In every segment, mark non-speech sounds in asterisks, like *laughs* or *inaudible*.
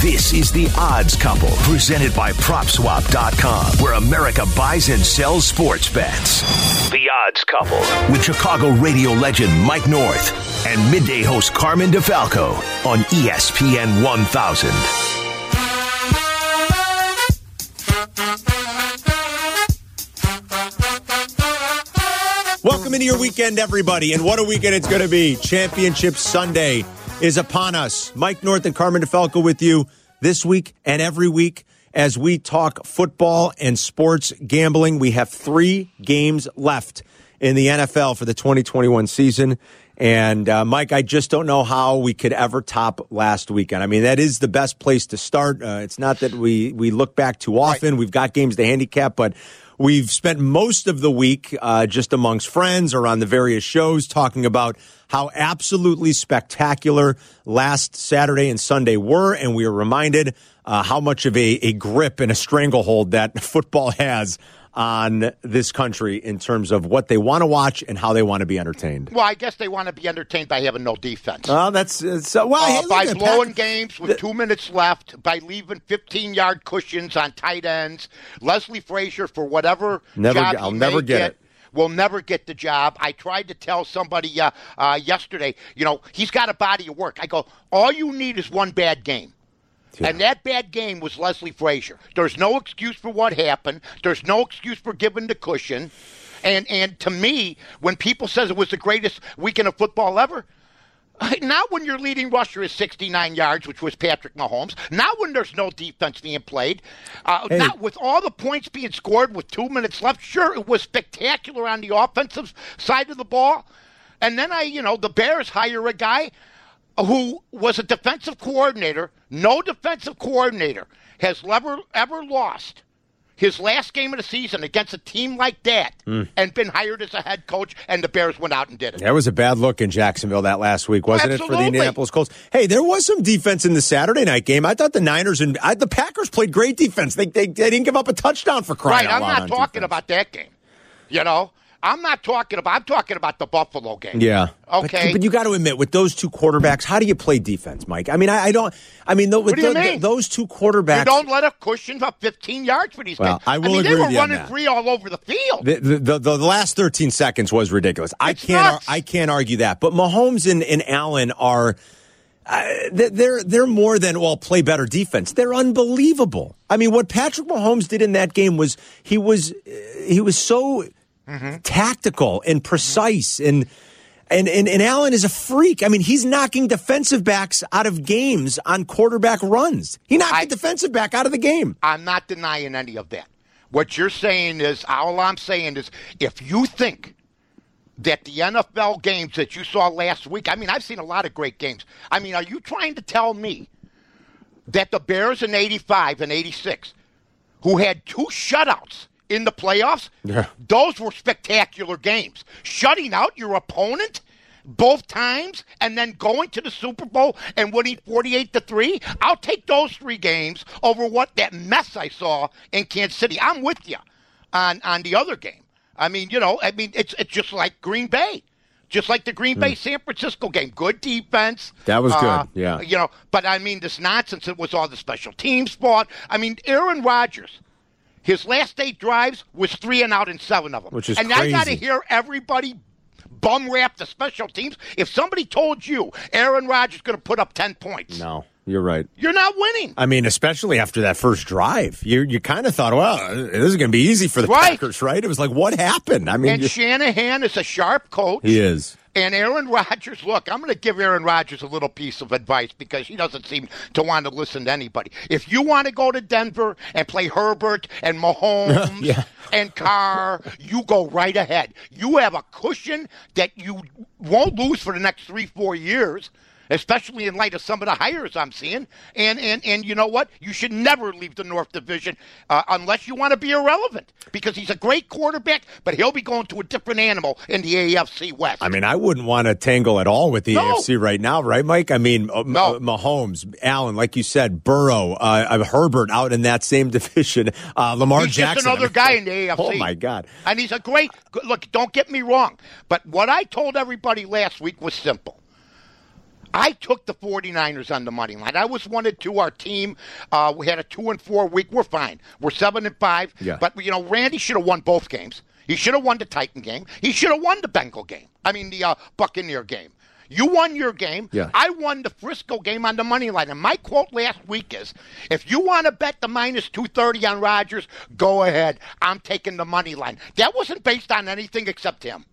This is The Odds Couple, presented by PropSwap.com, where America buys and sells sports bets. The Odds Couple, with Chicago radio legend Mike North and midday host Carmen DeFalco on ESPN 1000. Welcome into your weekend, everybody. And what a weekend it's going to be. Championship Sunday is upon us. Mike North and Carmen DeFalco with you this week and every week as we talk football and sports gambling. We have three games left in the NFL for the 2021 season. And uh, Mike, I just don't know how we could ever top last weekend. I mean, that is the best place to start. Uh, it's not that we we look back too often. We've got games to handicap, but we've spent most of the week uh, just amongst friends or on the various shows talking about how absolutely spectacular last Saturday and Sunday were, and we are reminded uh, how much of a, a grip and a stranglehold that *laughs* football has on this country in terms of what they want to watch and how they want to be entertained. Well, I guess they want to be entertained by having no defense. Well, that's uh, so. Well, Uh, hey, by blowing games with two minutes left, by leaving 15 yard cushions on tight ends. Leslie Frazier, for whatever Never job I'll he never may get it. Will never get the job. I tried to tell somebody uh, uh, yesterday, you know, he's got a body of work. I go, all you need is one bad game. And that bad game was Leslie Frazier. There's no excuse for what happened. There's no excuse for giving the cushion. And and to me, when people says it was the greatest weekend of football ever, *laughs* not when your leading rusher is 69 yards, which was Patrick Mahomes. Not when there's no defense being played. Uh, Hey. Not with all the points being scored with two minutes left. Sure, it was spectacular on the offensive side of the ball. And then I, you know, the Bears hire a guy who was a defensive coordinator. No defensive coordinator has ever ever lost his last game of the season against a team like that hmm. and been hired as a head coach, and the Bears went out and did it. That was a bad look in Jacksonville that last week, wasn't it, for the Absolutely. Indianapolis Colts? Hey, there was some defense in the Saturday night game. I thought the Niners and I, the Packers played great defense. They, they, they didn't give up a touchdown for crying Right, out I'm loud not on talking defense. about that game. You know, I'm not talking about. I'm talking about the Buffalo game. Yeah. Okay. But, but you got to admit, with those two quarterbacks, how do you play defense, Mike? I mean, I, I don't. I mean, tho- with tho- mean? those two quarterbacks. you don't let a cushion up 15 yards for these Well, guys. I will mean, agree they were with you on running that. free all over the field. The, the, the, the last 13 seconds was ridiculous. I can't. nuts. I can't argue that. But Mahomes and, and Allen are. Uh, they- they're they're more than well play better defense. They're unbelievable. I mean, what Patrick Mahomes did in that game was he was uh, he was so Mm-hmm. tactical and precise and. And, and and Allen is a freak. I mean, he's knocking defensive backs out of games on quarterback runs. He knocked I- the defensive back out of the game. I'm not denying any of that. What you're saying is, all I'm saying is, if you think that the NFL games that you saw last week, I mean, I've seen a lot of great games. I mean, are you trying to tell me that the Bears in 85 and 86, who had two shutouts in the playoffs, Yeah. those were spectacular games. Shutting out your opponent both times and then going to the Super Bowl and winning 48 to 3, I'll take those three games over what that mess I saw in Kansas City. I'm with you on on the other game. I mean, you know, I mean it's it's just like Green Bay. Just like the Green Bay San Francisco game, good defense. Hmm. That was Uh, good, yeah. You know, but I mean, this nonsense. It was all the special teams fought. I mean, Aaron Rodgers, his last eight drives was three and out in seven of them. Which is and I got to hear everybody bum rap the special teams. If somebody told you Aaron Rodgers going to put up ten points, No, you're right. you're not winning. I mean, especially after that first drive, you you kind of thought, well, this is going to be easy for the Right. Packers, right? It was like, what happened? I mean, And Shanahan is a sharp coach. he is. And Aaron *laughs* Rodgers, look, I'm going to give Aaron Rodgers a little piece of advice because he doesn't seem to want to listen to anybody. If you want to go to Denver and play Herbert and *laughs* Mahomes Yeah. and Carr, you go right ahead. You have a cushion that you won't lose for the next three, four years. Especially in light of some of the hires I'm seeing, and and and you know what? You should never leave the North Division uh, unless you want to be irrelevant, because he's a great quarterback, but he'll be going to a different animal in the AFC West. I mean, I wouldn't want to tangle at all with the No. AFC right now, right, Mike? I mean, uh, No. uh, Mahomes, Allen, like you said, Burrow, uh, uh, Herbert out in that same *laughs* division, uh, Lamar He's Jackson. another I mean, guy in the AFC. Oh my God! And he's a great look. Don't get me wrong, but what I told everybody last week was simple. I took the 49ers on the money line. I was one and two. Our team, uh, we had a two and four week. We're fine. We're seven and five. Yeah. But you know, Randy should have won both games. He should have won the Titan game. He should have won the Bengal game. I mean, the uh, Buccaneer game. You won your game. Yeah. I won the Frisco game on the money line. And my quote last week is if you want to bet the minus 230 on Rodgers, go ahead. I'm taking the money line. That wasn't based on anything except him.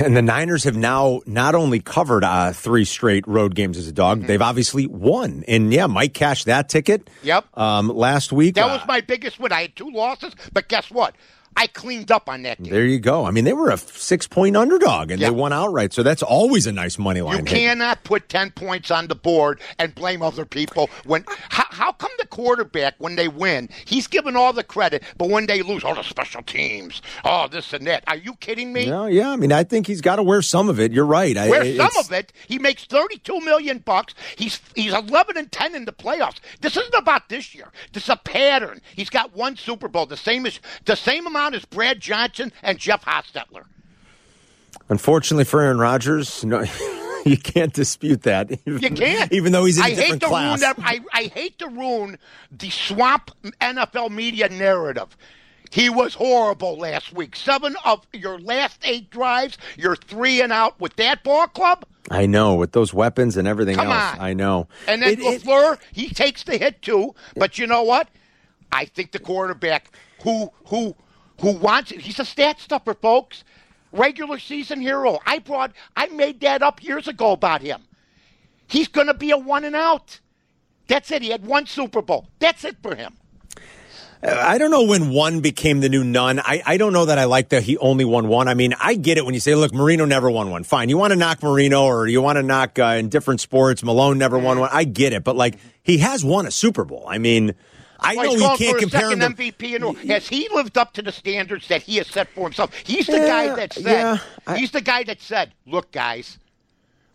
And the Niners have now not only covered uh, three straight road games as a dog, Mm-hmm. they've obviously won. And yeah, Mike cashed that ticket. Yep. Um, last week. That Uh, was my biggest win. I had two losses, but guess what? I cleaned up on that game. There you go. I mean, they were a six point underdog and Yeah. they won outright. So that's always a nice money line. You hit. cannot put 10 points on the board and blame other people. When how, how come the quarterback, when they win, he's given all the credit, but when they lose, all the special teams, oh, this and that. Are you kidding me? No, yeah. I mean, I think he's got to wear some of it. You're right. I- Where some of it, he makes thirty-two million bucks. He's he's eleven and ten in the playoffs. This isn't about this year. This is a pattern. He's got one Super Bowl, the same as the same amount as Brad Johnson and Jeff Hostetler. Unfortunately for Aaron Rodgers, no, *laughs* you can't dispute that. You can't. *laughs* Even though he's in a I hate different to class. ruin that. I, I hate to ruin the swamp NFL media narrative. He was horrible last week. Seven of your last eight drives, you're three and out with that ball club. I know with those weapons and everything Come else. on. I know. And then It- it- he takes the hit too. But you know what? I think the quarterback who who who wants it, he's a stat stuffer, folks. Regular season hero. I brought I made that up years ago about him. He's gonna be a one and out. That's it. He had one Super Bowl. That's it for him. I don't know when one became the new none. I, I don't know that I like that he only won one. I mean, I get it when you say, look, Marino never won one. Fine. You want to knock Marino or you want to knock uh, in different sports, Malone never won one. I get it. But like, he has won a Super Bowl. I mean, I know going can't for a compare him second to. MVP. And all. has he lived up to the standards that he has set for himself? He's the Yeah, guy that said. yeah, I- he's the guy that said, "Look, guys,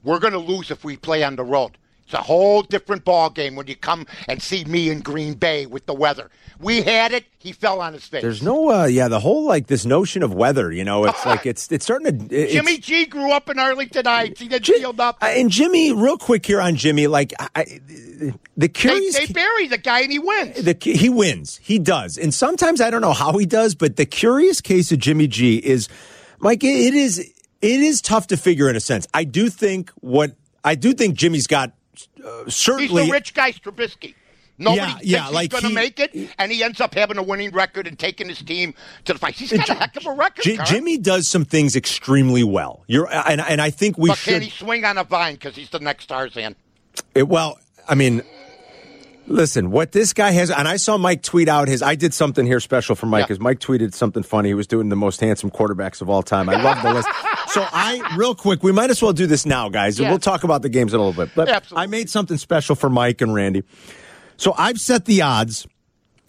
we're going to lose if we play on the road. It's a whole different ball game when you come and see me in Green Bay with the weather. We had it. He fell on his face. There's no, uh, yeah, the whole like this notion of weather, you know, it's *laughs* like it's it's starting to. It's, Jimmy G grew up in Arlington Heights. He didn't feel nothing. Uh, and Jimmy, real quick here on Jimmy, like I, the They, curious. they bury the guy and he wins. the, he wins. He does. And sometimes I don't know how he does, but the curious case of Jimmy G is, Mike, it is it is tough to figure in a sense. I do think what I do think Jimmy's got uh, He's certainly. the rich guy, Trubisky. Nobody Yeah, thinks yeah, he's like going to he- make it, and he ends up having a winning record and taking his team to the fight. He's got a heck of a record. J- Jimmy does some things extremely well. You're and and I think we but should. can he swing on a vine because he's the next Tarzan? It, well, I mean, listen, what this guy has, and I saw Mike tweet out his. I did something here special for Mike Yeah. because Mike tweeted something funny. He was doing the most handsome quarterbacks of all time. I love the list. *laughs* So I, real quick, we might as well do this now, guys. Yeah. We'll talk about the games in a little bit. But Absolutely. I made something special for Mike and Randy. So I've set the odds.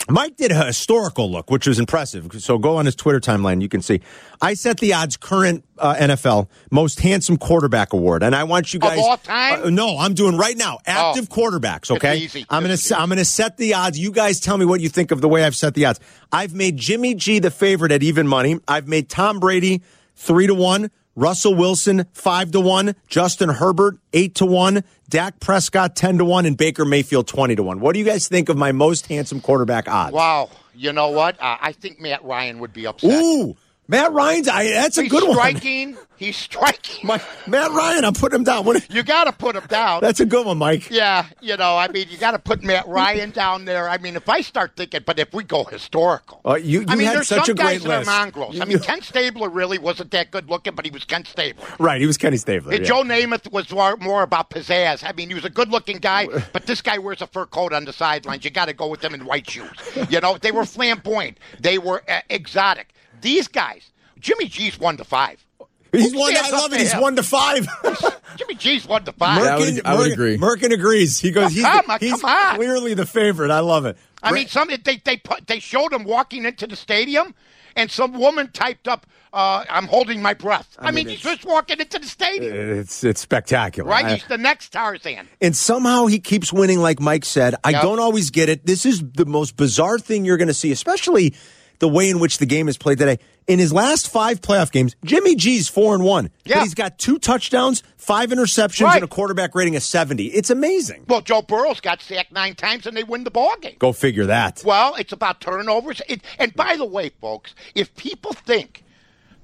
Mike did a historical look, which was impressive. So go on his Twitter timeline. You can see. I set the odds current uh, NFL most handsome quarterback award, and I want you Of guys. all time? Uh, no, I'm doing right now. Active quarterbacks. Okay, easy. I'm gonna I'm gonna set the odds. You guys tell me what you think of the way I've set the odds. I've made Jimmy G the favorite at even money. I've made Tom Brady three to one. Russell Wilson five to one, Justin Herbert eight to one, Dak Prescott ten to one, and Baker Mayfield twenty to one. What do you guys think of my most handsome quarterback odds? Wow. You know what? Uh, I think Matt Ryan would be upset. Ooh, Matt Ryan's. I, that's a he's good one. striking. He's striking. My, Matt Ryan, I'm putting him down. What, you got to put him down. that's a good one, Mike. yeah, you know, I mean, you got to put Matt Ryan down there. I mean, if I start thinking, but if we go historical, Uh, you- I mean, had there's such some a great guys that are mongrels. I You- mean, *laughs* Ken Stabler really wasn't that good looking, but he was Ken Stabler. Right, he was Kenny Stabler. Yeah. Joe Namath was more, more about pizzazz. I mean, he was a good-looking guy, *laughs* but this guy wears a fur coat on the sidelines. You got to go with them in white shoes. You know, they were flamboyant. They were uh, exotic. These guys, Jimmy G's one to five. He's Who one. I love to it. He's him? one to five. *laughs* Jimmy G's one to five. I would- I would agree. Merkin agrees. He goes. He's, Come on, he's come on. clearly the favorite. I love it. I mean, some they they put, they showed him walking into the stadium, and some woman typed up, uh, "I'm holding my breath." I, mean, mean, he's just walking into the stadium, it's it's spectacular. right? I- he's the next Tarzan. and somehow he keeps winning, like Mike said. I Yep. don't always get it. This is the most bizarre thing you're going to see, especially the way in which the game is played today. In his last five playoff games, Jimmy G's four and one. Yeah. But he's got two touchdowns, five interceptions, Right. and a quarterback rating of 70. It's amazing. Well, Joe Burrow's got sacked nine times and they win the ball game. Go figure that. Well, it's about turnovers. It, and by the way, folks, if people think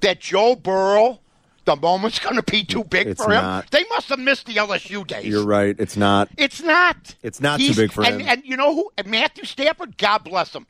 that Joe Burrow, the moment's going to be too big It's for him, not. they must have missed the LSU days. You're right. It's not. It's not. It's not too big for and, him. And you know who? Matthew Stafford, God bless him.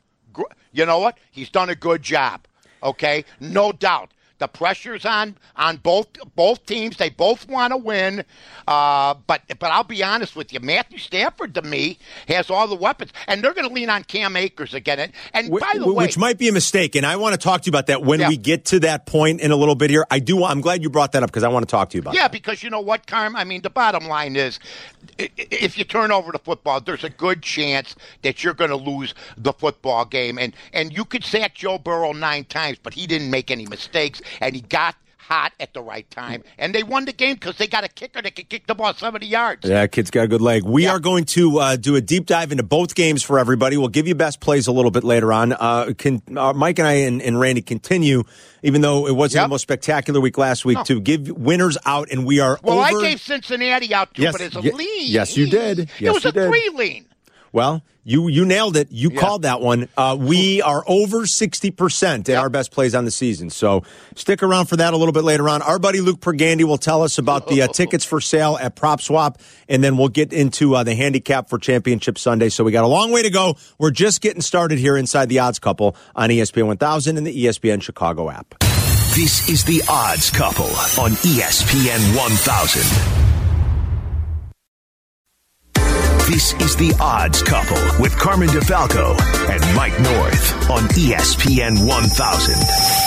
You know what? He's done a good job. Okay, no doubt. The pressure's on on both both teams. They both want to win. Uh, but but I'll be honest with you, Matthew Stafford to me has all the weapons, and they're going to lean on Cam Akers again. And, and Wh- by the way, which might be a mistake, and I want to talk to you about that when Yeah. we get to that point in a little bit here. I do. I'm glad you brought that up because I want to talk to you about. Yeah, that. because you know what, Carm? I mean, the bottom line is if you turn over the football, there's a good chance that you're going to lose the football game. And, and you could sack Joe Burrow nine times, but he didn't make any mistakes, and he got hot at the right time. And they won the game because they got a kicker that could kick the ball 70 yards. Yeah, kid's got a good leg. We Yeah. are going to uh, do a deep dive into both games for everybody. We'll give you best plays a little bit later on. Uh, can, uh, Mike and I and, and Randy continue, even though it wasn't Yep. the most spectacular week last week, to give winners out, and we are Well, over. I gave Cincinnati out too, Yes, but it's a lean. yes, you did. it was a did. three lean. Well, you you nailed it. You Yeah. called that one. Uh, we are over sixty percent in our best plays on the season. So stick around for that a little bit later on. Our buddy Luke Pergande will tell us about the uh, tickets for sale at Prop Swap, and then we'll get into uh, the handicap for Championship Sunday. So we got a long way to go. We're just getting started here inside the Odds Couple on ESPN 1000 and the ESPN Chicago app. This is the Odds Couple on ESPN 1000. This is the Odds Couple with Carmen DeFalco and Mike North on ESPN 1000.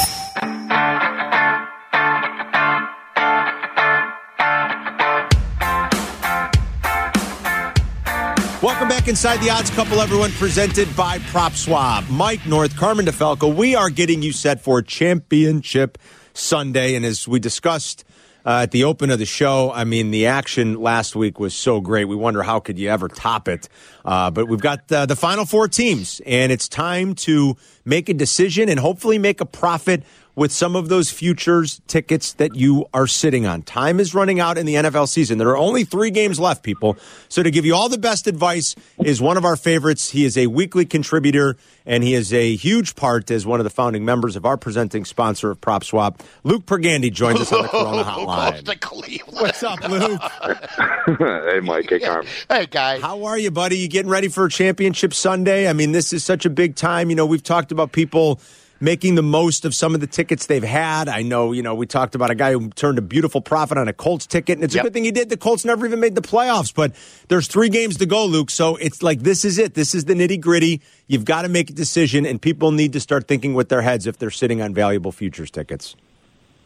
Welcome back inside the Odds Couple, everyone. Presented by Prop Swap. Mike North, Carmen DeFalco. We are getting you set for Championship Sunday, and as we discussed uh, at the open of the show, I mean, the action last week was so great. We wonder how could you ever top it. Uh, but we've got uh, the final four teams, and it's time to make a decision and hopefully make a profit with some of those futures tickets that you are sitting on. Time is running out in the NFL season. There are only three games left, people. So to give you all the best advice is one of our favorites. He is a weekly contributor and he is a huge part as one of the founding members of our presenting sponsor of Prop Swap. Luke Pergande joins us on the *laughs* Corona Hotline. to What's up, Luke? *laughs* hey, Mike. Hey, Carm. *laughs* Hey, guys. How are you, buddy? You getting ready for a Championship Sunday? I mean, this is such a big time. You know, we've talked about people making the most of some of the tickets they've had. I know, you know, we talked about a guy who turned a beautiful profit on a Colts ticket, and it's Yep. a good thing he did. The Colts never even made the playoffs, but there's three games to go, Luke. So it's like this is it. This is the nitty gritty. You've got to make a decision, and people need to start thinking with their heads if they're sitting on valuable futures tickets.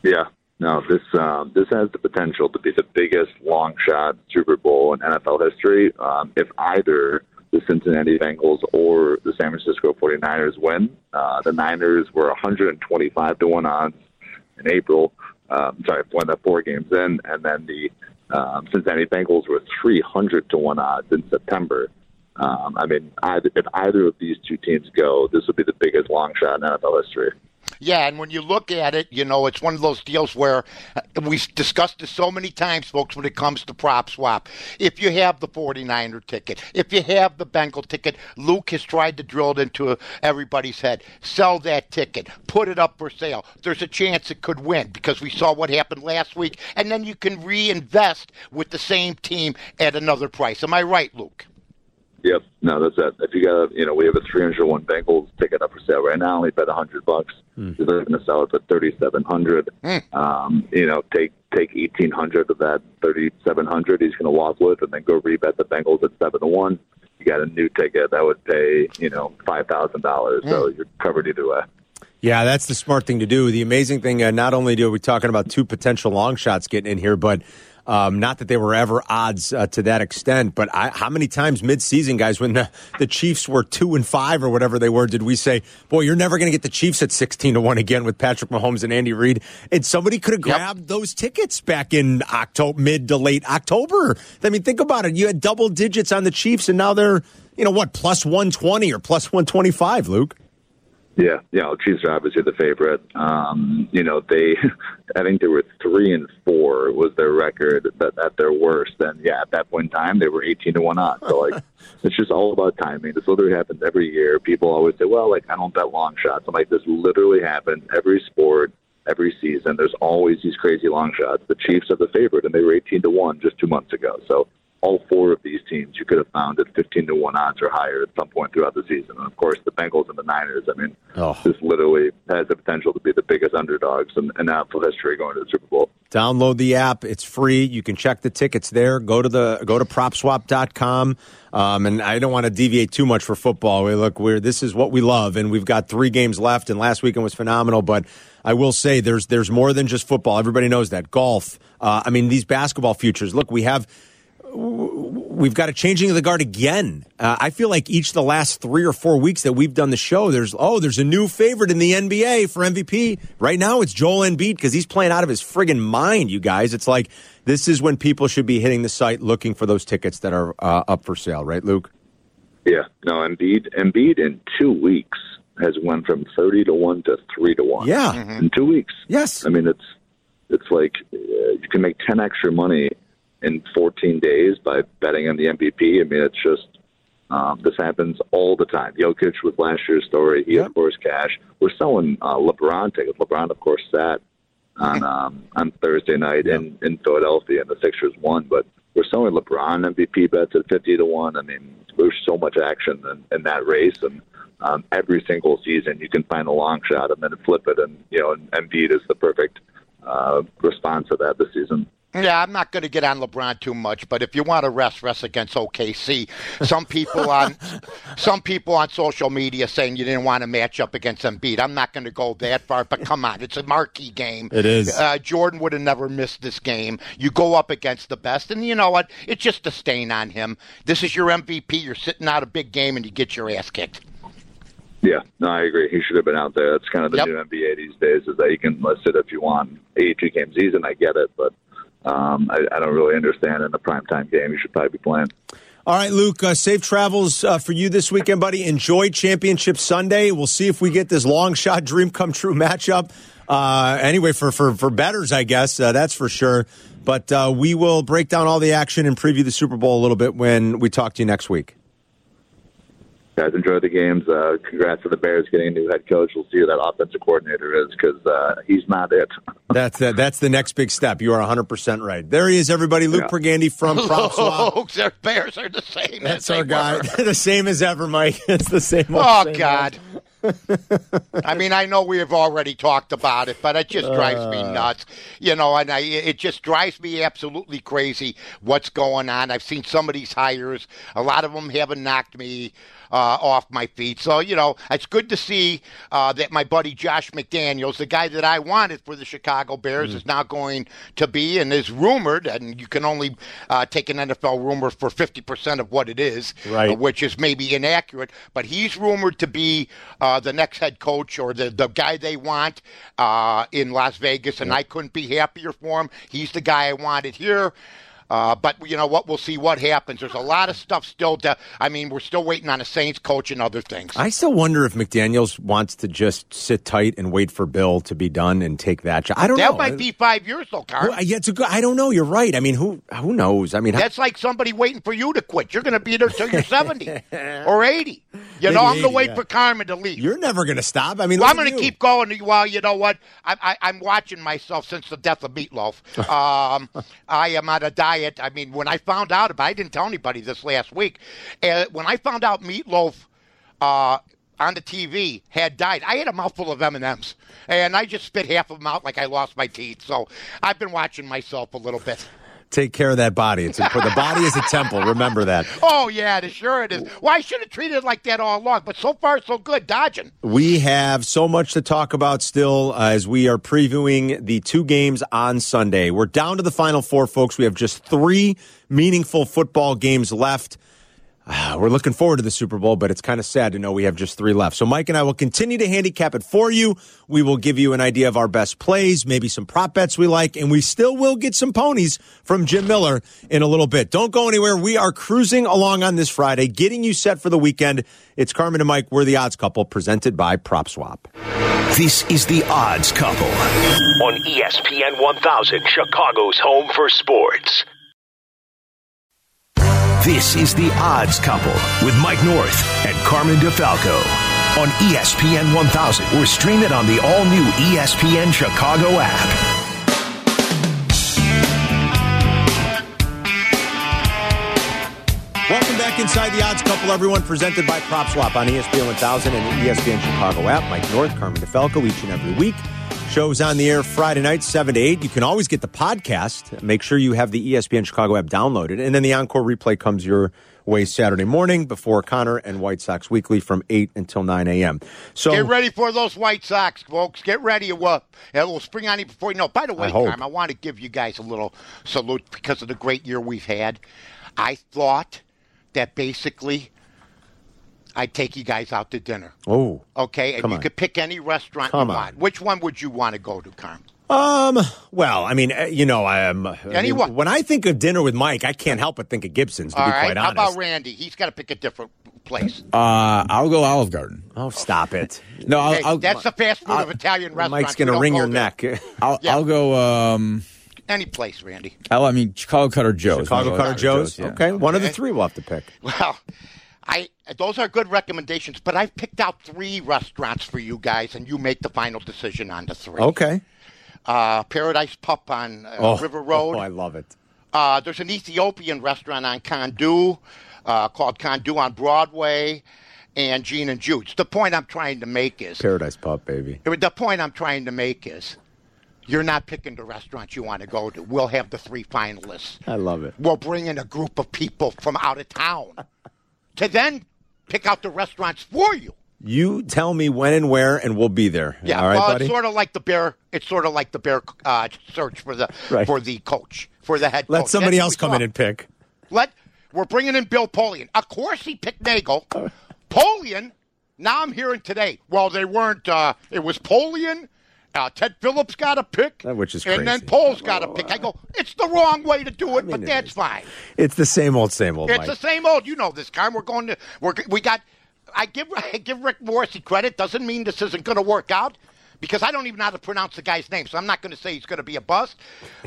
Yeah. No, this um, this has the potential to be the biggest long shot Super Bowl in NFL history. Um, if either the Cincinnati Bengals or the San Francisco 49ers win, uh, the Niners were 125 to one odds in April. Um, sorry, won the four games in, and then the um, Cincinnati Bengals were 300 to one odds in September. Um, I mean, either, if either of these two teams go, this would be the biggest long shot in NFL history. Yeah, and when you look at it, you know, it's one of those deals where uh, we've discussed this so many times, folks, when it comes to prop swap. If you have the 49er ticket, if you have the Bengal ticket, Luke has tried to drill it into everybody's head. Sell that ticket, put it up for sale. There's a chance it could win because we saw what happened last week, and then you can reinvest with the same team at another price. Am I right, Luke? Yep. No, that's it. If you got a, you know, we have a 301 Bengals ticket up for sale right now. We bet 100 bucks. They're going to sell it for 3,700. Um, you know, take take 1,800 of that 3,700. He's going to walk with, and then go rebet the Bengals at seven to one. You got a new ticket that would pay, you know, five thousand dollars. So you're covered either way. Yeah, that's the smart thing to do. The amazing thing, uh, not only are we talking about two potential long shots getting in here, but um, not that they were ever odds uh, to that extent, but I, how many times mid-season, guys, when the, the Chiefs were two and five or whatever they were, did we say, "Boy, you're never going to get the Chiefs at sixteen to one again with Patrick Mahomes and Andy Reid"? And somebody could have Yep. grabbed those tickets back in October, mid to late October. I mean, think about it. You had double digits on the Chiefs, and now they're, you know, what plus one twenty or plus one twenty-five, Luke. Yeah, yeah. Well, Chiefs are obviously the favorite. Um, you know, they, *laughs* I think they were three and four was their record at, at their worst. And yeah, at that point in time, they were eighteen to one odds. So like, *laughs* it's just all about timing. This literally happens every year. People always say, "Well, like I don't bet long shots." I'm like, this literally happens every sport, every season. There's always these crazy long shots. The Chiefs are the favorite, and they were eighteen to one just two months ago. So all four of these teams you could have found at 15 to 1 odds or higher at some point throughout the season. And of course, the Bengals and the Niners, I mean, oh. this literally has the potential to be the biggest underdogs in, in NFL history going to the Super Bowl. Download the app. It's free. You can check the tickets there. Go to the go to propswap.com. Um, and I don't want to deviate too much for football. We look, we're this is what we love, and we've got three games left. And last weekend was phenomenal, but I will say there's there's more than just football. Everybody knows that golf. Uh, I mean, these basketball futures. Look, we have we've got a changing of the guard again. Uh, I feel like each of the last three or four weeks that we've done the show, there's oh, there's a new favorite in the NBA for MVP. Right now, it's Joel Embiid because he's playing out of his friggin' mind. You guys, it's like this is when people should be hitting the site looking for those tickets that are uh, up for sale, right, Luke? Yeah, no, Embiid, Embiid in two weeks has went from thirty to one to three to one. Yeah, mm-hmm. in two weeks. Yes, I mean it's it's like uh, you can make ten extra money in 14 days by betting on the MVP. I mean, it's just um, this happens all the time. Jokic with last year's story, he yep. of course cash. We're selling uh, LeBron tickets. LeBron, of course, sat on *laughs* um, on Thursday night yep. in in Philadelphia, and the Sixers won. But we're selling LeBron MVP bets at 50 to one. I mean, there's so much action in, in that race, and um, every single season you can find a long shot and then flip it, and you know, and Embiid is the perfect uh, response to that this season. Yeah, I'm not going to get on LeBron too much, but if you want to rest, rest against OKC. Some people on *laughs* some people on social media saying you didn't want to match up against Embiid. I'm not going to go that far, but come on, it's a marquee game. It is. Uh, Jordan would have never missed this game. You go up against the best, and you know what? It's just a stain on him. This is your MVP. You're sitting out a big game, and you get your ass kicked. Yeah, no, I agree. He should have been out there. That's kind of the yep. new NBA these days, is that you can list it if you want 82 game season. I get it, but um, I, I, don't really understand in the primetime game. You should probably be playing. All right, Luke, uh, safe travels uh, for you this weekend, buddy. Enjoy Championship Sunday. We'll see if we get this long shot *laughs* dream come true matchup. Uh, anyway, for, for, for betters, I guess, uh, that's for sure. But uh, we will break down all the action and preview the Super Bowl a little bit when we talk to you next week guys enjoy the games. Uh, congrats to the Bears getting a new head coach. We'll see who that offensive coordinator is because uh, he's not it. *laughs* that's uh, that's the next big step. You are 100 percent right. There he is, everybody. Luke yeah. Pergande from *laughs* Prop Swap. their Bears are the same. That's our guy. *laughs* the same as ever, Mike. It's the same. Oh God. I mean, I know we have already talked about it, but it just drives me uh. nuts. You know, and I, it just drives me absolutely crazy what's going on. I've seen some of these hires. A lot of them haven't knocked me uh, off my feet. So, you know, it's good to see uh, that my buddy Josh McDaniels, the guy that I wanted for the Chicago Bears, mm is now going to be and is rumored, and you can only uh, take an NFL rumor for 50% of what it is, right. which is maybe inaccurate, but he's rumored to be uh, the next head coach or the, the guy they want uh, in Las Vegas, and I couldn't be happier for him. He's the guy I wanted here. Uh, but you know what? We'll see what happens. There's a lot of stuff still to. I mean, we're still waiting on a Saints coach and other things. I still wonder if McDaniel's wants to just sit tight and wait for Bill to be done and take that job. I don't that know. That might be five years though, Carl. Well, yeah, it's a good, I don't know. You're right. I mean, who who knows? I mean, that's how, like somebody waiting for you to quit. You're going to be there till you're 70 *laughs* or 80. You know, I'm going to wait yeah. for Carmen to leave. You're never going to stop. I mean, well, I'm going to keep going. Well, you know what? I, I, am watching myself since the death of Meatloaf. *laughs* Um, I am on a diet. I mean, when I found out about, I didn't tell anybody this last week. Uh, when I found out Meatloaf uh, on the TV had died, I had a mouthful of M and M's, and I just spit half of them out like I lost my teeth. So I've been watching myself a little bit take care of that body. It's a, the body is a *laughs* temple. Remember that. Oh yeah, it sure it is. Well, I should have treated it like that all along, but so far so good. Dodging. We have so much to talk about still uh, as we are previewing the two games on Sunday. We're down to the final four, folks. We have just three meaningful football games left. *sighs* we're looking forward to the Super Bowl, but it's kind of sad to know we have just three left. So Mike and I will continue to handicap it for you. We will give you an idea of our best plays, maybe some prop bets we like, and we still will get some ponies from Jim Miller in a little bit. Don't go anywhere. We are cruising along on this Friday, getting you set for the weekend. It's Carmen and Mike. We're the odds couple presented by Prop Swap. This is the odds couple on ESPN 1000, Chicago's home for sports. This is The Odds Couple with Mike North and Carmen DeFalco on ESPN 1000 or stream it on the all new ESPN Chicago app. Welcome back inside the odds couple, everyone. Presented by PropSwap on ESPN 1000 and the ESPN Chicago app. Mike North, Carmen DeFalco, each and every week. Shows on the air Friday night, 7 to 8. You can always get the podcast. Make sure you have the ESPN Chicago app downloaded. And then the encore replay comes your way Saturday morning before Connor and White Sox Weekly from 8 until 9 a.m. So Get ready for those White Sox, folks. Get ready. Well, it will spring on you before you know. By the way, I I want to give you guys a little salute because of the great year we've had. I thought that basically I'd take you guys out to dinner. Oh. Okay, and Come you on. could pick any restaurant Come you want. on. want. Which one would you want to go to, Carm? Um. Well, I mean, uh, you know, I am. I mean, Anyone. when I think of dinner with Mike, I can't help but think of Gibson's. To All be right. quite How about Randy? He's got to pick a different place. Uh, I'll go Olive Garden. oh, stop it! No, I'll, Hey, I'll, that's the fast food of Italian restaurant. Mike's going to wring your neck. *laughs* I'll, yeah. I'll go. Um, Any place, Randy. I'll, I mean, Chicago Cutter Joe's. Chicago I'll Cutter Joe's. yeah. Okay, one of the three we'll have to pick. Well, I those are good recommendations, but I've picked out three restaurants for you guys, and you make the final decision on the three. Okay. Uh, Paradise Pup on uh, Oh, River Road. Oh, I love it. Uh, there's an Ethiopian restaurant on Condu uh, called Condu on Broadway, and Gene and Jude's. The point I'm trying to make is Paradise Pup, baby. the point I'm trying to make is you're not picking the restaurant you want to go to. We'll have the three finalists. I love it. We'll bring in a group of people from out of town *laughs* to then pick out the restaurants for you. You tell me when and where, and we'll be there. Yeah, All right, well, buddy. it's sort of like the bear. It's sort of like the bear uh, search for the Right. for the coach for the head. Coach. Let coach. somebody That's else come we in and pick. Let we're bringing in Bill Polian. Of course, he picked Nagel. Polian. Now I'm hearing today. Well, they weren't. Uh, it was Polian. Uh, Ted Phillips got a pick, which is great. and then Poles got a pick. I go, it's the wrong way to do it, mean, but it that's is. fine. It's the same old, same old. It's Mike. the same old. You know this, Carm. We're going to. We're we got. I give *laughs* I give Rick Morrissey credit. Doesn't mean this isn't going to work out. Because I don't even know how to pronounce the guy's name, so I'm not going to say he's going to be a bust.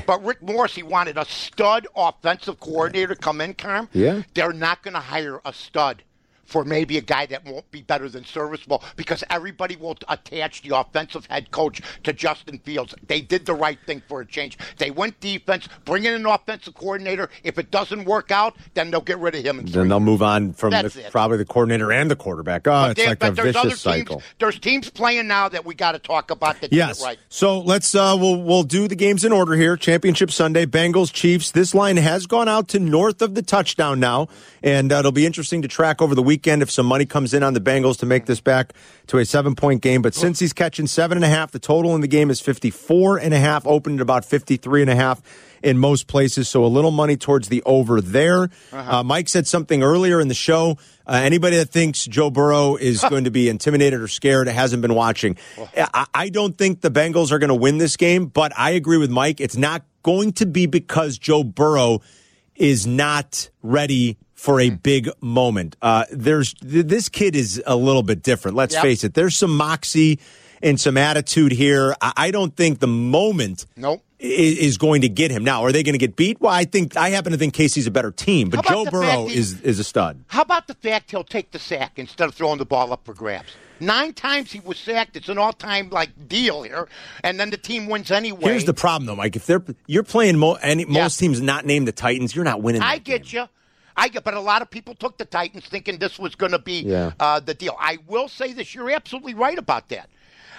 But Rick Morrissey wanted a stud offensive coordinator to come in, Carm. Yeah. They're not going to hire a stud for maybe a guy that won't be better than serviceable because everybody will attach the offensive head coach to Justin Fields. They did the right thing for a change. They went defense, bring in an offensive coordinator. If it doesn't work out, then they'll get rid of him. Then they'll move on from the, probably the coordinator and the quarterback. Oh, it's There- like a but there's other vicious cycle. teams. There's teams playing now that we got to talk about that Yes. it right. So let's uh we'll we'll do the games in order here. Championship Sunday, Bengals Chiefs. This line has gone out to north of the touchdown now, and uh, it'll be interesting to track over the weekend if some money comes in on the Bengals to make this back to a seven point game. But since he's catching seven and a half, the total in the game is fifty four and a half, opened at about fifty three and a half in most places. So a little money towards the over there. uh Mike said something earlier in the show. Uh, anybody that thinks Joe Burrow is going to be intimidated or scared hasn't been watching. I, I don't think the Bengals are going to win this game, but I agree with Mike. It's not going to be because Joe Burrow is not ready for a big moment. Uh, there's th- this kid is a little bit different. Let's Yep. face it. There's some moxie and some attitude here. I, I don't think the moment Nope. i- is going to get him. Now, are they going to get beat? Well, I think I happen to think Casey's a better team, but Joe Burrow he- is is a stud. How about the fact he'll take the sack instead of throwing the ball up for grabs? Nine times he was sacked. It's an all-time like deal here, and then the team wins anyway. Here's the problem, though, Mike. If they're you're playing mo- any, Yeah. most teams not named the Titans, you're not winning. I get game. you. I get, but a lot of people took the Titans thinking this was going to be Yeah. uh, the deal. I will say this: you're absolutely right about that.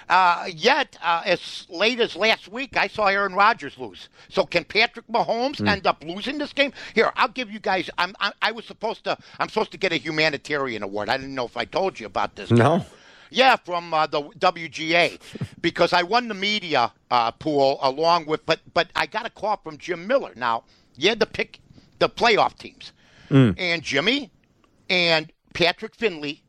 Uh, yet, uh, as late as last week, I saw Aaron Rodgers lose. So, can Patrick Mahomes Hmm. end up losing this game? Here, I'll give you guys. I'm, I, I was supposed to. I'm supposed to get a humanitarian award. I didn't know if I told you about this. No. Yeah, from uh, the WGA, *laughs* because I won the media uh, pool along with, but but I got a call from Jim Miller. Now you had to pick the playoff teams, Mm. and Jimmy, And Patrick Finley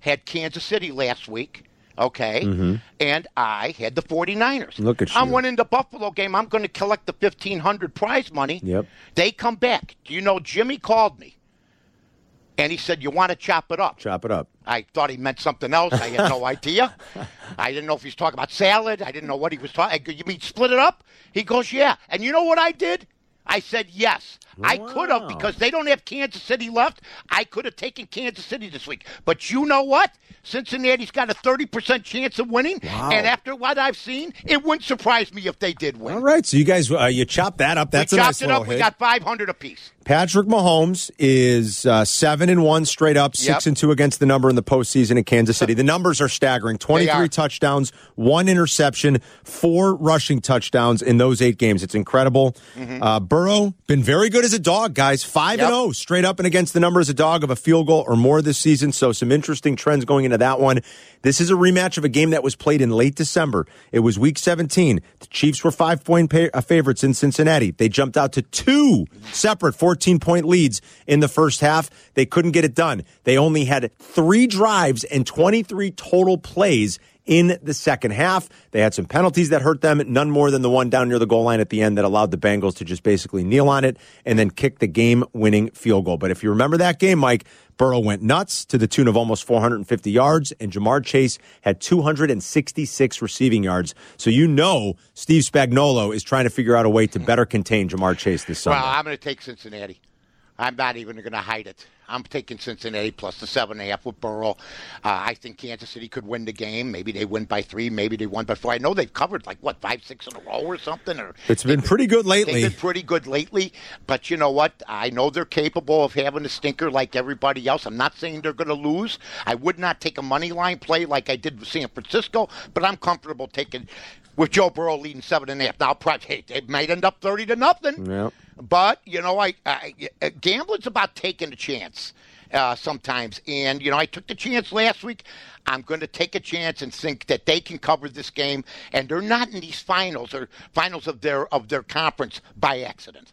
had Kansas City last week. Okay. And I had the 49ers. Mm-hmm. Look at I'm you. winning the Buffalo game. I'm going to collect the 1500 prize money. Yep. They come back. Do you know Jimmy called me? And he said, You want to chop it up? Chop it up. I thought he meant something else. I had no *laughs* idea. I didn't know if he was talking about salad. I didn't know what he was talking. You mean split it up? He goes, Yeah. And you know what I did? I said yes. I could have because they don't have Kansas City left. I could have taken Kansas City this week. But you know what? Cincinnati's got a 30% chance of winning. Wow. And after what I've seen, it wouldn't surprise me if they did win. All right, so you guys, uh, you chop that up. That's we chopped nice it up. We got 500 apiece. Patrick Mahomes is uh, seven and one straight up, six Yep. and two against the number in the postseason in Kansas City. The numbers are staggering: twenty-three are. touchdowns, one interception, four rushing touchdowns in those eight games. It's incredible. Uh, Burrow been very good as a dog, guys. Five and Mm-hmm. Yep. zero straight up and against the number as a dog of a field goal or more this season. So some interesting trends going into that one. This is a rematch of a game that was played in late December. It was Week 17. The Chiefs were five point pa- uh, favorites in Cincinnati. They jumped out to two separate 14 point leads in the first half. They couldn't get it done. They only had three drives and 23 total plays in the second half. They had some penalties that hurt them, none more than the one down near the goal line at the end that allowed the Bengals to just basically kneel on it and then kick the game winning field goal. But if you remember that game, Mike, Burrow went nuts to the tune of almost 450 yards, and Ja'Marr Chase had 266 receiving yards. So you know Steve Spagnuolo is trying to figure out a way to better contain Ja'Marr Chase this summer. Well, I'm going to take Cincinnati. I'm not even going to hide it. I'm taking Cincinnati plus the seven and a half with Burrow. Uh, I think Kansas City could win the game. Maybe they win by three. Maybe they won by four. I know they've covered like what five, six in a row or something. Or it's been pretty good lately. They've been pretty good lately, but you know what? I know they're capable of having a stinker like everybody else. I'm not saying they're going to lose. I would not take a money line play like I did with San Francisco, but I'm comfortable taking with Joe Burrow leading seven and a half. Now, probably hey, it might end up thirty to nothing. Yeah. But you know, I, I uh, gambling's about taking a chance. Uh, sometimes, and you know, I took the chance last week. I'm going to take a chance and think that they can cover this game, and they're not in these finals or finals of their of their conference by accident.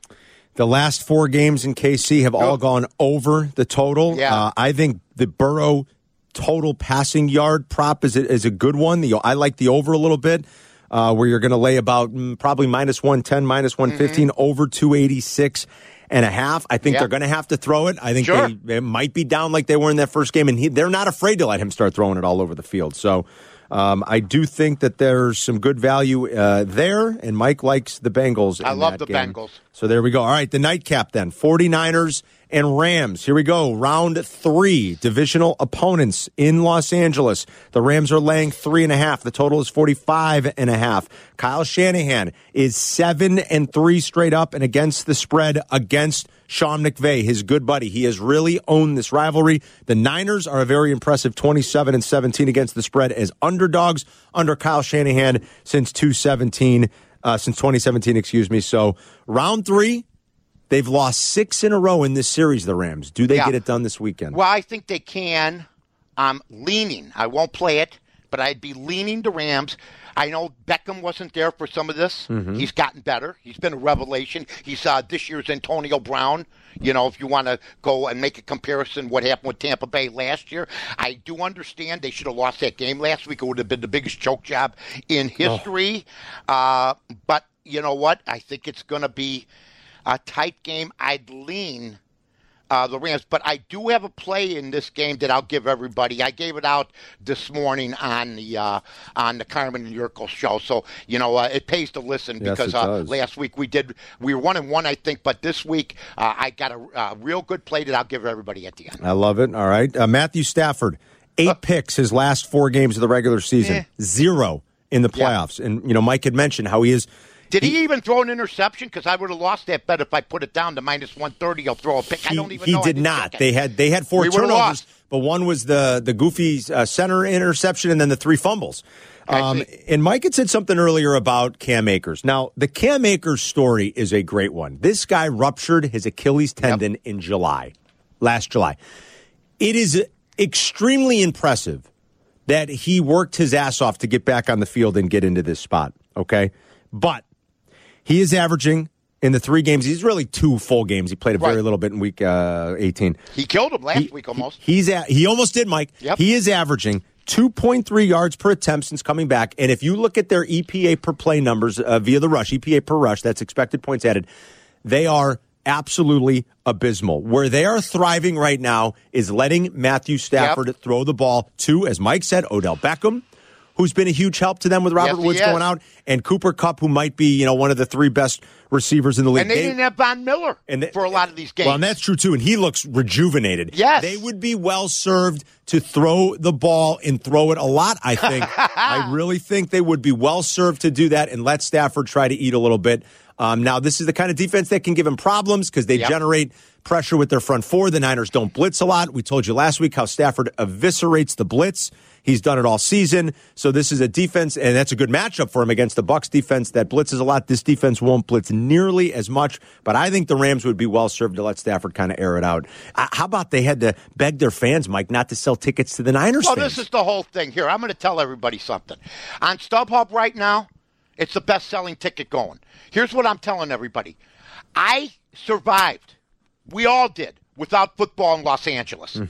The last four games in KC have all gone over the total. Yeah. Uh, I think the Burrow total passing yard prop is a, is a good one. The I like the over a little bit, uh, where you're going to lay about mm, probably minus 110, minus 115, over 286 and a half. I think Mm-hmm. Yeah. they're going to have to throw it. I think Sure. they, they might be down like they were in that first game, and he, they're not afraid to let him start throwing it all over the field. So. Um, I do think that there's some good value uh, there, and Mike likes the Bengals. I love that the game. Bengals. So there we go. All right, the nightcap then 49ers and Rams. Here we go. Round three, divisional opponents in Los Angeles. The Rams are laying three and a half. The total is 45 and a half. Kyle Shanahan is seven and three straight up and against the spread against Sean McVay, his good buddy. He has really owned this rivalry. The Niners are a very impressive 27 and 17 against the spread as underdogs under Kyle Shanahan since 217 uh, since 2017, excuse me. So round three, they've lost six in a row in this series. The Rams. Do they Yeah. get it done this weekend? Well, I think they can. I'm leaning. I won't play it, but I'd be leaning the Rams. I know Beckham wasn't there for some of this. He's gotten better. He's been a revelation. He's uh, this year's Antonio Brown. You know, if you want to go and make a comparison, what happened with Tampa Bay last year, I do understand they should have lost that game last week. It would have been the biggest choke job in history. Uh, but you know what? I think it's going to be a tight game. I'd lean uh, the Rams. But I do have a play in this game that I'll give everybody. I gave it out this morning on the uh, on the Carmen and Jurko show. So you know uh, it pays to listen Yes, because uh, last week we did we were one and one I think, but this week uh, I got a, a real good play that I'll give everybody at the end. I love it. All right, uh, Matthew Stafford, eight picks his last four games of the regular season, Eh. zero in the Yeah. playoffs. And you know, Mike had mentioned how he is. Did he, even throw an interception? Because I would have lost that bet if I put it down to minus one thirty. He'll throw a pick. I don't even he know. Did not. They had they had four We turnovers, but one was the the goofy uh, center interception, and then the three fumbles. Um, and Mike had said something earlier about Cam Akers. Now, the Cam Akers story is a great one. This guy ruptured his Achilles tendon in July, last July. It is extremely impressive that he worked his ass off to get back on the field and get into this spot. Okay, but he is averaging in the three games. He's really two full games. He played a very Right. little bit in week uh, 18. He killed him last He- week almost. he- he's at, he almost did, Mike. Yep. He is averaging 2.3 yards per attempt since coming back. And if you look at their EPA per play numbers uh, via the rush, EPA per rush, that's expected points added, they are absolutely abysmal. Where they are thriving right now is letting Matthew Stafford throw the ball to, as Mike said, Odell Beckham. Who's been a huge help to them with Robert Yes, Woods going out, and Cooper Kupp, who might be, you know, one of the three best receivers in the league. and they, didn't have Von Miller and they- for a lot of these games. Well, and that's true too. And he looks rejuvenated. Yes. They would be well served to throw the ball and throw it a lot, I think. *laughs* I really think they would be well served to do that and let Stafford try to eat a little bit. Um, now, this is the kind of defense that can give him problems because they Yep. generate pressure with their front four. The Niners don't blitz a lot. We told you last week how Stafford eviscerates the blitz. He's done it all season. So this is a defense, and that's a good matchup for him against the Bucks defense that blitzes a lot. This defense won't blitz nearly as much, but I think the Rams would be well served to let Stafford kind of air it out. Uh, how about they had to beg their fans, Mike, not to sell tickets to the Niners? Well, fans? this is the whole thing here. I'm going to tell everybody something. On StubHub right now, it's the best selling ticket going. Here's what I'm telling everybody I survived. We all did without football in Los Angeles. Hmm.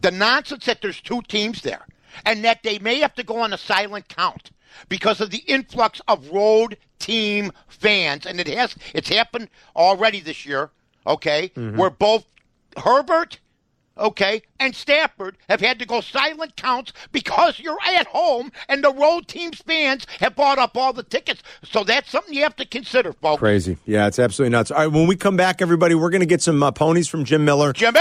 The nonsense that there's two teams there and that they may have to go on a silent count because of the influx of road team fans and it has it's happened already this year okay Mm-hmm. where both Herbert okay, and Stafford have had to go silent counts because you're at home and the road team's fans have bought up all the tickets. So that's something you have to consider, folks. Crazy. Yeah, it's absolutely nuts. All right, when we come back, everybody, we're going to get some uh, ponies from Jim Miller. Jimmy!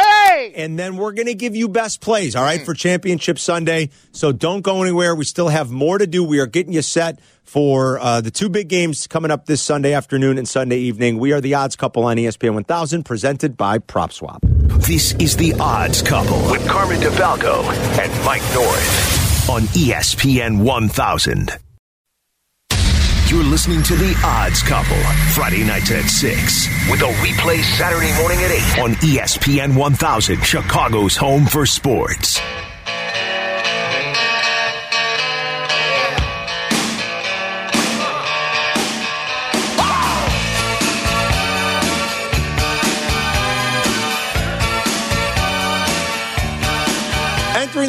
and then we're going to give you best plays, all right, for Championship Sunday. So don't go anywhere. We still have more to do. We are getting you set for uh, the two big games coming up this Sunday afternoon and Sunday evening. We are the odds couple on ESPN 1000, presented by PropSwap. This is the Odds Couple with Carmen DeFalco and Mike North on ESPN 1000. You're listening to the Odds Couple Friday nights at 6 with a replay Saturday morning at 8 on ESPN 1000, Chicago's home for sports.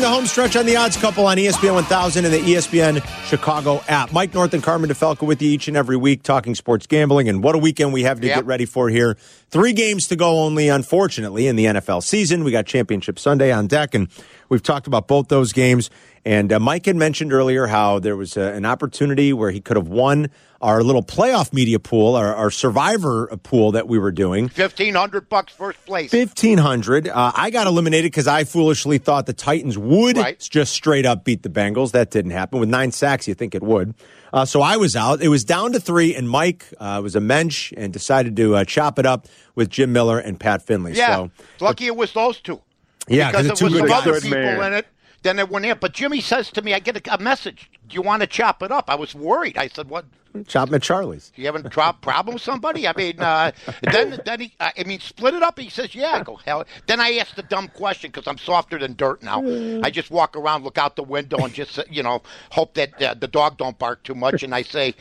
The home stretch on the odds couple on ESPN 1000 and the ESPN Chicago app. Mike North and Carmen DeFalco with you each and every week talking sports gambling. And what a weekend we have to Yep. get ready for here. Three games to go only, unfortunately, in the NFL season. We got Championship Sunday on deck, and we've talked about both those games. And uh, Mike had mentioned earlier how there was uh, an opportunity where he could have won our little playoff media pool, our, our survivor pool that we were doing. 1500 bucks first place. Fifteen hundred. Uh, I got eliminated because I foolishly thought the Titans would Right. just straight up beat the Bengals. That didn't happen. With nine sacks, you think it would. Uh, so I was out. It was down to three, and Mike uh, was a mensch and decided to uh, chop it up with Jim Miller and Pat Finley. Yeah. So Lucky it was those two. Yeah, 'cause because two was some other people man. in it. Then it went in. But Jimmy says to me, I get a, a message. Do you want to chop it up? I was worried. I said, what? chop 'em at Charlie's. You having a problem with somebody? I mean, uh, then then he, I mean, split it up. He says, "Yeah." I go, "Hell." Then I asked the dumb question because I'm softer than dirt now. I just walk around, look out the window, and just you know hope that uh, the dog don't bark too much. And I say,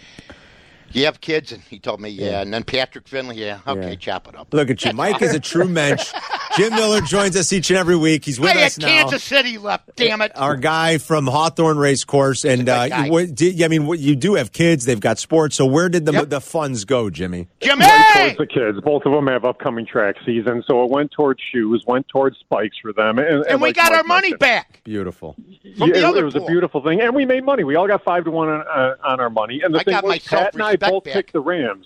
"You have kids?" And he told me, "Yeah." And then Patrick Finley, "Yeah, okay, Yeah. chop it up." Look at you. *laughs* Mike is a true mensch. Jim Miller joins us each and every week. He's with Hey, us now. Kansas City left. Damn it! Our guy from Hawthorne Race Course, and good uh, you- what, did, I mean, what, you do have kids; they've got sports. So, where did the Yep. the funds go, Jimmy? Jimmy. towards the kids. Both of them have upcoming track seasons, so it went towards shoes, went towards spikes for them, and, and And we like got Mike our money mentioned, back. Beautiful. Yeah, it- it was pool. a beautiful thing, and we made money. We all got five to one on, uh, on our money, and the I thing got my was, Pat and I self-respect both back. picked the Rams,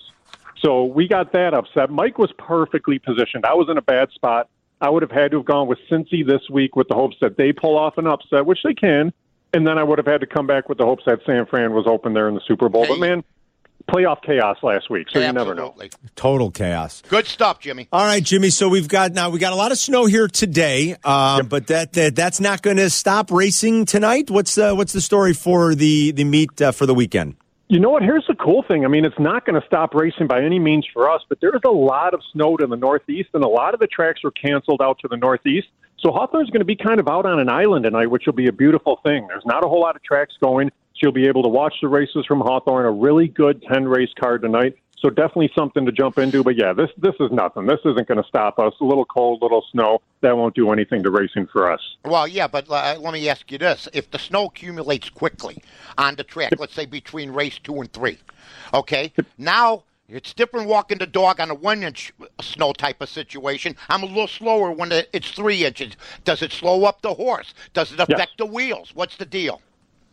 so we got that upset. Mike was perfectly positioned. I was in a bad spot. I would have had to have gone with Cincy this week with the hopes that they pull off an upset, which they can, and then I would have had to come back with the hopes that San Fran was open there in the Super Bowl. Hey. But man, playoff chaos last week, so you never know. Absolutely. Total chaos. Good stuff, Jimmy. All right, Jimmy. So we've got now we got a lot of snow here today, um, but that, that that's not going to stop racing tonight. What's the what's the story for the the meet uh, for the weekend? You know what? Here's the cool thing. I mean, it's not going to stop racing by any means for us, but there's a lot of snow to the northeast, and a lot of the tracks were canceled out to the northeast. So Hawthorne's going to be kind of out on an island tonight, which will be a beautiful thing. There's not a whole lot of tracks going. So you'll be able to watch the races from Hawthorne, a really good 10 race card tonight. So definitely something to jump into. But yeah, this this is nothing. This isn't going to stop us. A little cold, little snow. That won't do anything to racing for us. Well, yeah, but uh, let me ask you this: If the snow accumulates quickly on the track, let's say between race two and three, okay, now it's different walking the dog on a one-inch snow type of situation. I'm a little slower when it's three inches. Does it slow up the horse? Does it affect Yes. the wheels? What's the deal?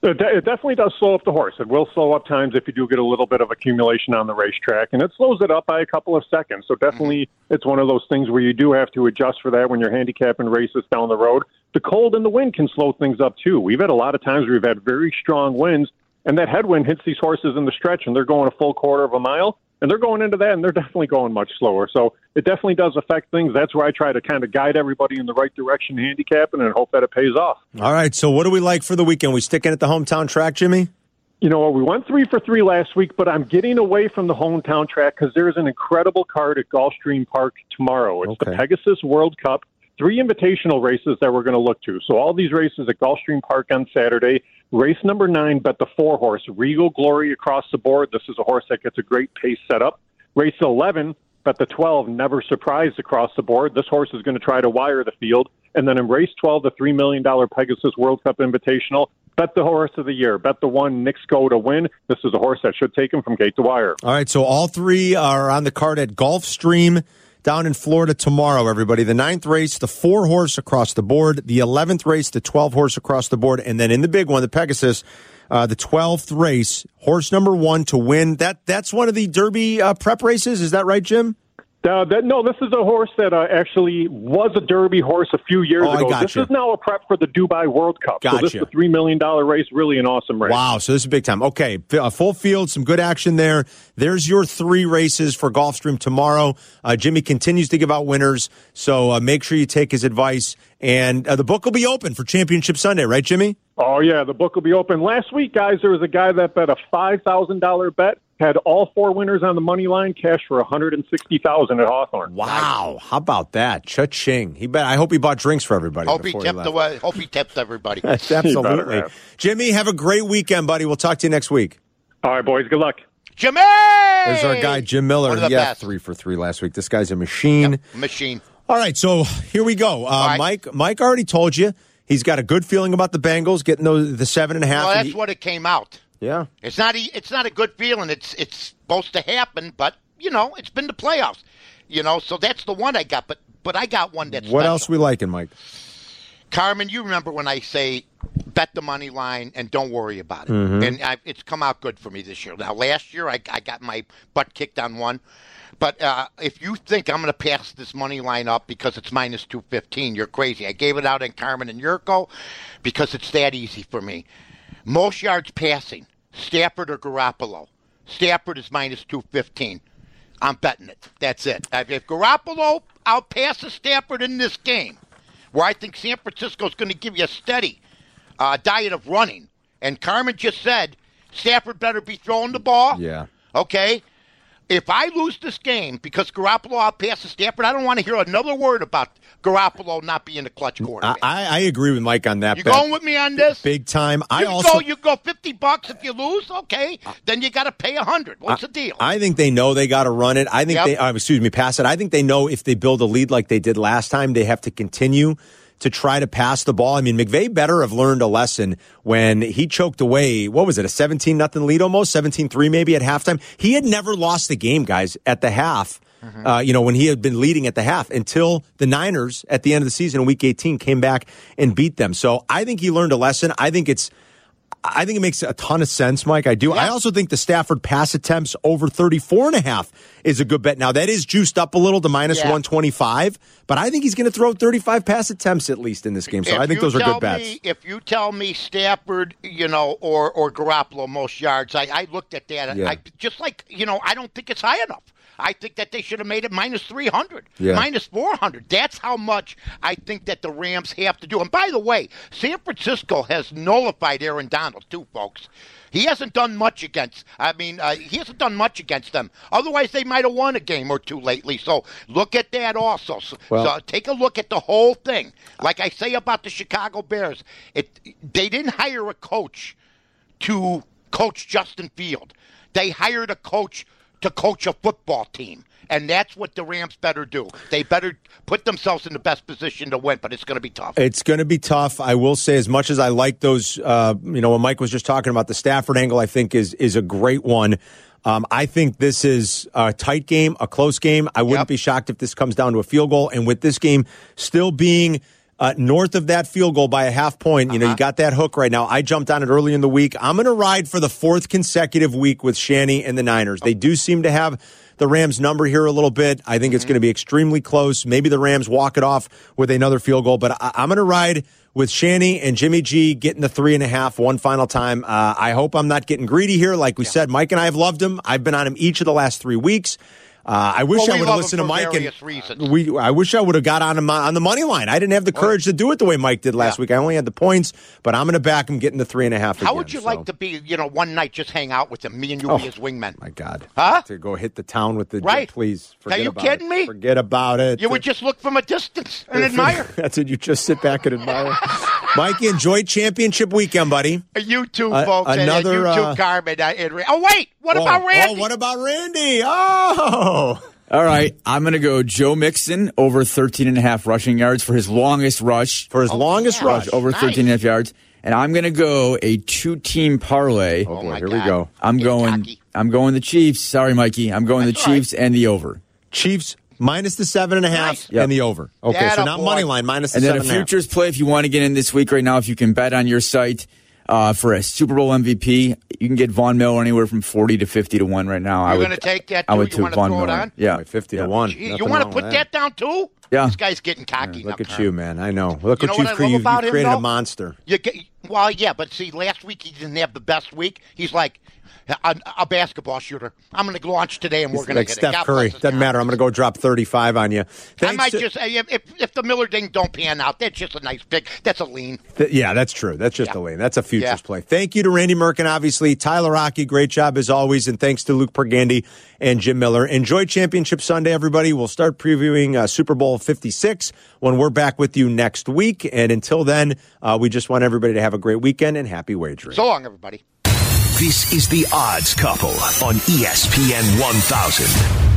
It, de- it definitely does slow up the horse. It will slow up times if you do get a little bit of accumulation on the racetrack, and it slows it up by a couple of seconds. So definitely, mm-hmm. it's one of those things where you do have to adjust for that when you're handicapping races down the road. The cold and the wind can slow things up too. We've had a lot of times where we've had very strong winds, and that headwind hits these horses in the stretch, and they're going a full quarter of a mile, and they're going into that, and they're definitely going much slower. So it definitely does affect things. That's where I try to kind of guide everybody in the right direction, handicapping, and hope that it pays off. All right. So, what do we like for the weekend? We sticking at the hometown track, Jimmy? You know, we went three for three last week, but I'm getting away from the hometown track because there's an incredible card at Gulfstream Park tomorrow. It's the Pegasus World Cup, three invitational races that we're going to look to. So all these races at Gulfstream Park on Saturday. Race number nine, bet the four horse, Regal Glory across the board. This is a horse that gets a great pace set up. Race 11, bet the 12, Never Surprised across the board. This horse is going to try to wire the field. And then in race 12, the $3 million Pegasus World Cup Invitational, bet the horse of the year. Bet the one, Knicks Go to win. This is a horse that should take him from gate to wire. All right. So, all three are on the card at Gulfstream down in Florida tomorrow, everybody. The ninth race, the four horse across the board. The 11th race, the 12 horse across the board. And then in the big one, the Pegasus, uh, the 12th race, horse number one to win. That That's one of the Derby uh, prep races. Is that right, Jim? Uh, that, no, this is a horse that uh, actually was a Derby horse a few years Oh, I ago. gotcha. This is now a prep for the Dubai World Cup. So this is a $3 million race, really an awesome race. Wow, so this is big time. Okay, uh, full field, some good action there. There's your three races for Gulfstream tomorrow. Uh, Jimmy continues to give out winners, so uh, make sure you take his advice. And uh, the book will be open for Championship Sunday, right, Jimmy? Oh, yeah, the book will be open. Last week, guys, there was a guy that bet a $5,000 bet, had all four winners on the money line, cash for 160000 at Hawthorne. Wow, how about that? Cha-ching. He bet. I hope he bought drinks for everybody. Hope he tipped left. the hope he tipped everybody. *laughs* Absolutely. have. Jimmy, have a great weekend, buddy. We'll talk to you next week. All right, boys, good luck. Jimmy, There's our guy, Jim Miller. One of the yeah, best. three for three last week. This guy's a machine. machine. All right, so here we go. Uh, right. Mike, Mike already told you he's got a good feeling about the Bengals getting those the seven and a half. Well, that's he- what it came out. yeah. It's not. e- It's not a good feeling. It's it's supposed to happen, but you know, it's been the playoffs. You know, so that's the one I got. But but I got one that's What special. else we liking, Mike? Carmen, you remember when I say bet the money line and don't worry about it. Mm-hmm. And I, it's come out good for me this year. Now, last year I, I got my butt kicked on one. But uh, if you think I'm going to pass this money line up because it's minus 215, you're crazy. I gave it out in Carmen and Jurko because it's that easy for me. Most yards passing, Stafford or Garoppolo. Stafford is minus 215. I'm betting it. That's it. If Garoppolo outpasses Stafford in this game, where I think San Francisco is going to give you a steady uh, diet of running, and Carmen just said Stafford better be throwing the ball. Yeah. Okay. If I lose this game because Garoppolo outpasses Stafford, I don't want to hear another word about Garoppolo not being a clutch I, quarterback. I, I agree with Mike on that. you bet. going with me on this? big time? I you also go. You go fifty bucks if you lose. Okay, then you got to pay a hundred. What's the deal? I think they know they got to run it. I think Yep. they, uh, excuse me, pass it. I think they know if they build a lead like they did last time, they have to continue to try to pass the ball. I mean, McVay better have learned a lesson when he choked away, what was it, a 17 nothing lead almost, 17 3 maybe at halftime. He had never lost the game, guys, at the half. Uh, you know, when he had been leading at the half until the Niners at the end of the season in week 18 came back and beat them. So I think he learned a lesson. I think it's I think it makes a ton of sense, Mike. I do. I also think the Stafford pass attempts over 34 and a half is a good bet. Now, that is juiced up a little to minus Yeah. 125, but I think he's going to throw 35 pass attempts at least in this game. So If I think those are good bets. Me, if you tell me Stafford, you know, or or Garoppolo most yards, I, I looked at that. Yeah. I just like you know, I don't think it's high enough. I think that they should have made it minus three hundred, Yeah. minus four hundred. That's how much I think that the Rams have to do. And by the way, San Francisco has nullified Aaron Donald too, folks. He hasn't done much against. I mean, uh, he hasn't done much against them. Otherwise, they might have won a game or two lately. So look at that also. So, Well- so take a look at the whole thing. Like I say about the Chicago Bears, it they didn't hire a coach to coach Justin Field. They hired a coach to coach a football team. And that's what the Rams better do. They better put themselves in the best position to win, but it's going to be tough. It's going to be tough. I will say, as much as I like those, uh, you know, when Mike was just talking about the Stafford angle, I think is is a great one. Um, I think this is a tight game, a close game. I wouldn't Yep. be shocked if this comes down to a field goal. And with this game still being uh, north of that field goal by a half point, you know, you got that hook right now. I jumped on it early in the week. I'm going to ride for the fourth consecutive week with Shanny and the Niners. They do seem to have the Rams number here a little bit. I think it's going to be extremely close. Maybe the Rams walk it off with another field goal, but I, I'm going to ride with Shanny and Jimmy G getting the three and a half one final time. Uh, I hope I'm not getting greedy here. Like we said, Mike and I have loved him. I've been on him each of the last three weeks. Uh, I wish Well, I would have listened to Mike and reasons. we. I wish I would have got on him on the money line. I didn't have the courage to do it the way Mike did last Yeah. week. I only had the points, but I'm going to back him getting the three and a half. How again, would you so. like to be, you know, one night just hang out with him, me and you Oh, be his wingmen? My God, Huh? To go hit the town with the Right. Please, forget you about kidding it. me? Forget about it. You would just look from a distance and admire. *laughs* That's it. You just sit back and admire. Mikey, enjoy championship weekend, buddy. You too, Uh, folks, and- another, and you too, uh, Carmen. uh, and oh wait, what about oh, oh Randy? Oh, what about Randy? Oh, All right, I'm going to go Joe Mixon over 13 and a half rushing yards for his longest rush. for his Oh, longest yeah. rush. over nice. 13 and a half yards. And I'm going to go a two-team parlay. Oh, boy, my oh, here God. we go. I'm Get going. cocky. I'm going the Chiefs. Sorry, Mikey. I'm going That's the all right. Chiefs and the over. Chiefs minus the seven and a half Nice. Yep. and the over. Okay, so not boy. money line minus the And then a and half. futures play if you want to get in this week right now. If you can bet on your site uh, for a Super Bowl MVP, you can get Von Miller anywhere from 40 to 50 to one right now. I You're would going to take that I would You take want to Von throw it Miller. on? Yeah, Boy, fifty Yeah. to one. Gee, you want to put with that down too? Yeah. This guy's getting cocky. Look now, at Carmen. you, man. I know. Look You know what what you've I love created. about You've him, created a monster. You get, well, yeah, but see, last week he didn't have the best week. He's like a, a basketball shooter. I'm going to launch today, and we're going to like get Steph it. God Curry. Doesn't matter. I'm going to go drop 35 on you. I might to- just if, if if the Miller thing don't pan out, that's just a nice pick. That's a lean. Th- yeah, that's true. That's just Yeah. a lean. That's a futures Yeah. play. Thank you to Randy Merkin, obviously. Tyler Rocky, great job as always. And thanks to Luke Pergande and Jim Miller. Enjoy Championship Sunday, everybody. We'll start previewing uh, Super Bowl 56 when we're back with you next week. And until then, uh, we just want everybody to have a great weekend and happy wagering. So long, everybody. This is The Odds Couple on ESPN 1000.